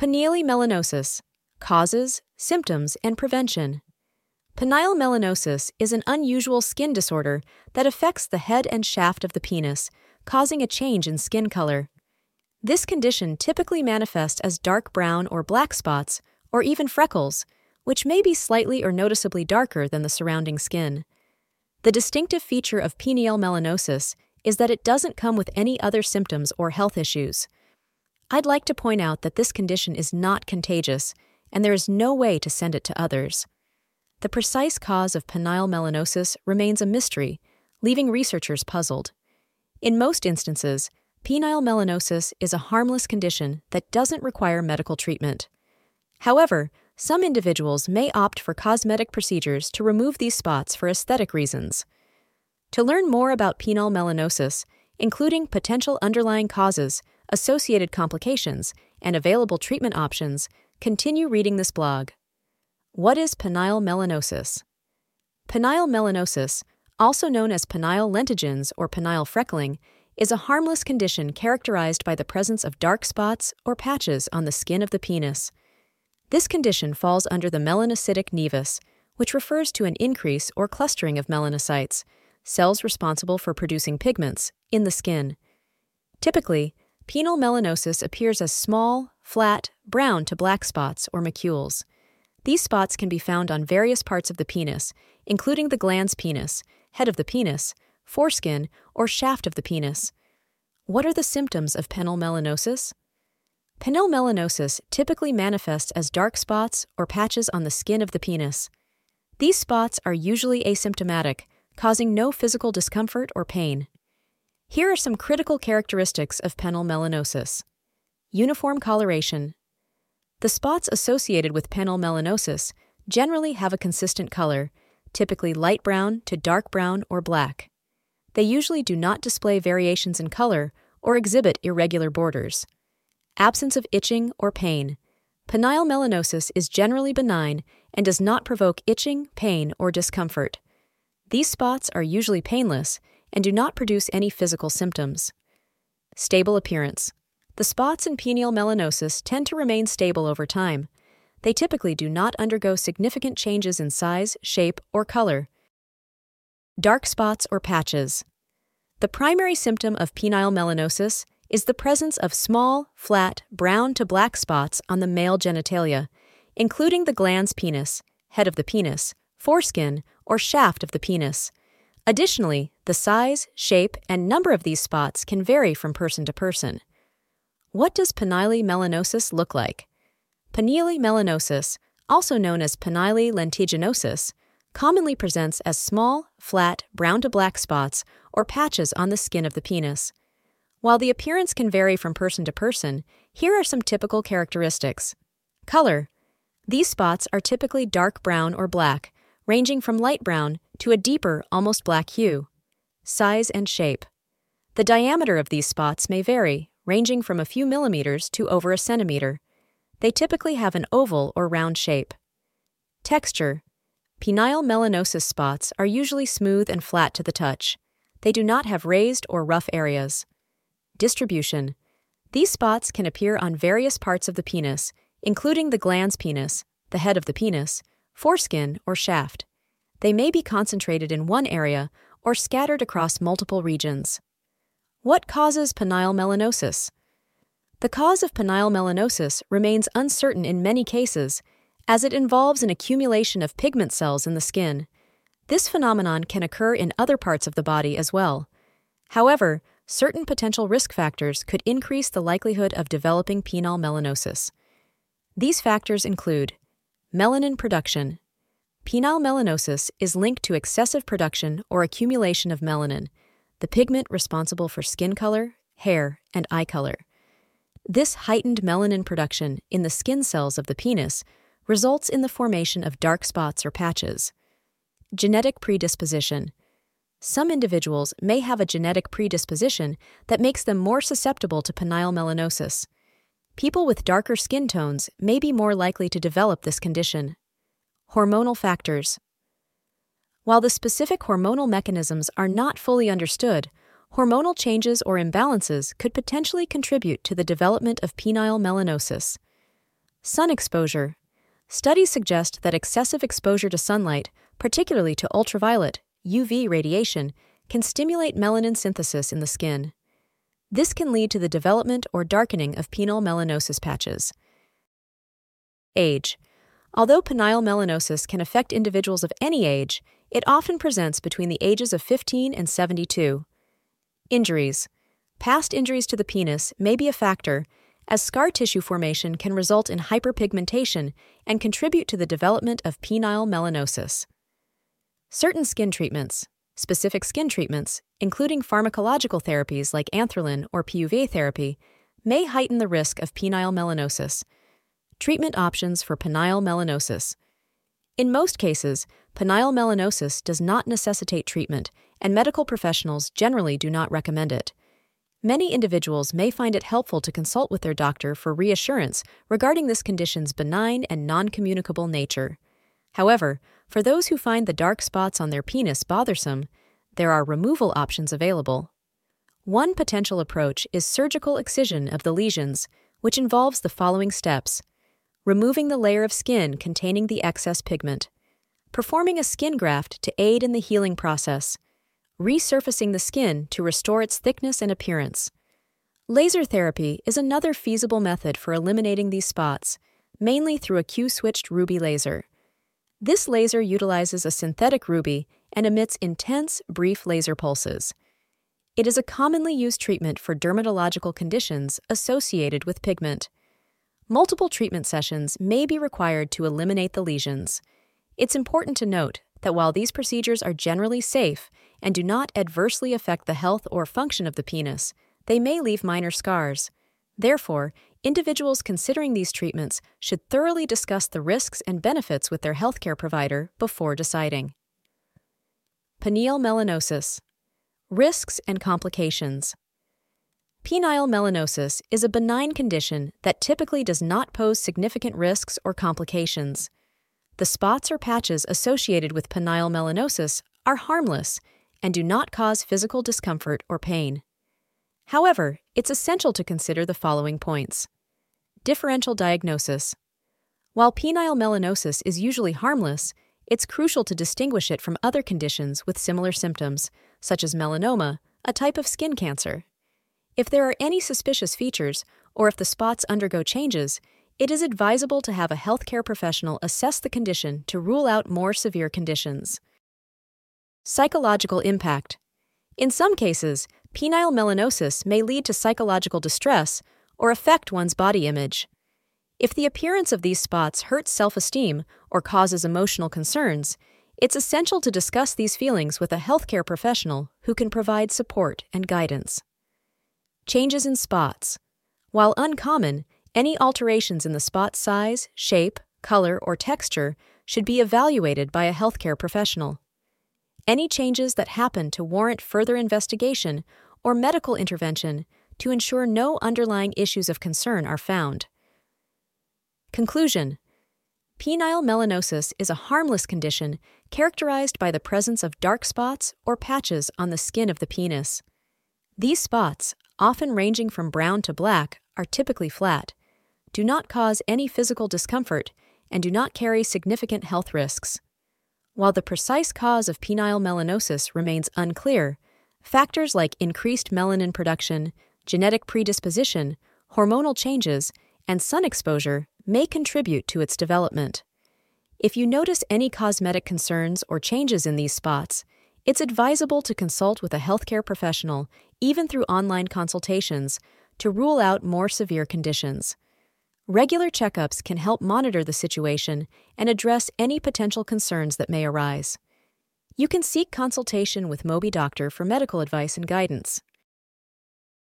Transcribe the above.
Penile melanosis Causes, Symptoms, and Prevention. Penile melanosis is an unusual skin disorder that affects the head and shaft of the penis, causing a change in skin color. This condition typically manifests as dark brown or black spots, or even freckles, which may be slightly or noticeably darker than the surrounding skin. The distinctive feature of penile melanosis is that it doesn't come with any other symptoms or health issues. I'd like to point out that this condition is not contagious, and there is no way to send it to others. The precise cause of penile melanosis remains a mystery, leaving researchers puzzled. In most instances, penile melanosis is a harmless condition that doesn't require medical treatment. However, some individuals may opt for cosmetic procedures to remove these spots for aesthetic reasons. To learn more about penile melanosis, including potential underlying causes, associated complications, and available treatment options, continue reading this blog. What is penile melanosis? Penile melanosis, also known as penile lentigines or penile freckling, is a harmless condition characterized by the presence of dark spots or patches on the skin of the penis. This condition falls under the melanocytic nevus, which refers to an increase or clustering of melanocytes, cells responsible for producing pigments, in the skin. Typically, penile melanosis appears as small, flat, brown to black spots or macules. These spots can be found on various parts of the penis, including the glans penis, head of the penis, foreskin, or shaft of the penis. What are the symptoms of penile melanosis? Penile melanosis typically manifests as dark spots or patches on the skin of the penis. These spots are usually asymptomatic, causing no physical discomfort or pain. Here are some critical characteristics of penile melanosis. Uniform coloration, the spots associated with penile melanosis generally have a consistent color, typically light brown to dark brown or black. They usually do not display variations in color or exhibit irregular borders. Absence of itching or pain. Penile melanosis is generally benign and does not provoke itching, pain, or discomfort. These spots are usually painless and do not produce any physical symptoms. Stable appearance. The spots in penile melanosis tend to remain stable over time. They typically do not undergo significant changes in size, shape, or color. Dark spots or patches. The primary symptom of penile melanosis is the presence of small, flat, brown to black spots on the male genitalia, including the glans penis, head of the penis, foreskin, or shaft of the penis. Additionally, the size, shape, and number of these spots can vary from person to person. What does penile melanosis look like? Penile melanosis, also known as penile lentiginosis, commonly presents as small, flat, brown to black spots or patches on the skin of the penis. While the appearance can vary from person to person, here are some typical characteristics. Color. These spots are typically dark brown or black, ranging from light brown to a deeper, almost black hue. Size and shape. The diameter of these spots may vary, ranging from a few millimeters to over a centimeter. They typically have an oval or round shape. Texture Penile melanosis spots are usually smooth and flat to the touch. They do not have raised or rough areas. Distribution These spots can appear on various parts of the penis, including the glans penis, the head of the penis, foreskin, or shaft. They may be concentrated in one area or scattered across multiple regions. What causes penile melanosis? The cause of penile melanosis remains uncertain in many cases, as it involves an accumulation of pigment cells in the skin. This phenomenon can occur in other parts of the body as well. However, certain potential risk factors could increase the likelihood of developing penile melanosis. These factors include melanin production. Penile melanosis is linked to excessive production or accumulation of melanin the pigment responsible for skin color, hair, and eye color. This heightened melanin production in the skin cells of the penis results in the formation of dark spots or patches. Genetic predisposition. Some individuals may have a genetic predisposition that makes them more susceptible to penile melanosis. People with darker skin tones may be more likely to develop this condition. Hormonal factors. While the specific hormonal mechanisms are not fully understood, hormonal changes or imbalances could potentially contribute to the development of penile melanosis. Sun exposure. Studies suggest that excessive exposure to sunlight, particularly to ultraviolet, UV radiation, can stimulate melanin synthesis in the skin. This can lead to the development or darkening of penile melanosis patches. Age. Although penile melanosis can affect individuals of any age, it often presents between the ages of 15 and 72. Injuries. Past injuries to the penis may be a factor, as scar tissue formation can result in hyperpigmentation and contribute to the development of penile melanosis. Certain skin treatments, specific skin treatments, including pharmacological therapies like anthralin or PUVA therapy, may heighten the risk of penile melanosis. Treatment options for penile melanosis. In most cases, penile melanosis does not necessitate treatment, and medical professionals generally do not recommend it. Many individuals may find it helpful to consult with their doctor for reassurance regarding this condition's benign and non communicable nature. However, for those who find the dark spots on their penis bothersome, there are removal options available. One potential approach is surgical excision of the lesions, which involves the following steps removing the layer of skin containing the excess pigment, performing a skin graft to aid in the healing process resurfacing the skin to restore its thickness and appearance. Laser therapy is another feasible method for eliminating these spots, mainly through a Q switched ruby laser. This laser utilizes a synthetic ruby and emits intense, brief laser pulses. It is a commonly used treatment for dermatological conditions associated with pigment. Multiple treatment sessions may be required to eliminate the lesions. It's important to note that while these procedures are generally safe and do not adversely affect the health or function of the penis, they may leave minor scars. Therefore, individuals considering these treatments should thoroughly discuss the risks and benefits with their healthcare provider before deciding. Penile melanosis Risks and complications. Penile melanosis is a benign condition that typically does not pose significant risks or complications. The spots or patches associated with penile melanosis are harmless and do not cause physical discomfort or pain. However, it's essential to consider the following points. Differential diagnosis. While penile melanosis is usually harmless, it's crucial to distinguish it from other conditions with similar symptoms, such as melanoma, a type of skin cancer. If there are any suspicious features, or if the spots undergo changes, it is advisable to have a healthcare professional assess the condition to rule out more severe conditions. Psychological impact. In some cases, penile melanosis may lead to psychological distress or affect one's body image. If the appearance of these spots hurts self esteem or causes emotional concerns, it's essential to discuss these feelings with a healthcare professional who can provide support and guidance. Changes in spots. While uncommon, any alterations in the spot size, shape, color, or texture should be evaluated by a healthcare professional. Any changes that happen to warrant further investigation or medical intervention to ensure no underlying issues of concern are found. Conclusion Penile melanosis is a harmless condition characterized by the presence of dark spots or patches on the skin of the penis. These spots, often ranging from brown to black, are typically flat do not cause any physical discomfort, and do not carry significant health risks. While the precise cause of penile melanosis remains unclear, factors like increased melanin production, genetic predisposition, hormonal changes, and sun exposure may contribute to its development. If you notice any cosmetic concerns or changes in these spots, it's advisable to consult with a healthcare professional, even through online consultations, to rule out more severe conditions. Regular checkups can help monitor the situation and address any potential concerns that may arise. You can seek consultation with MobiDoctor for medical advice and guidance.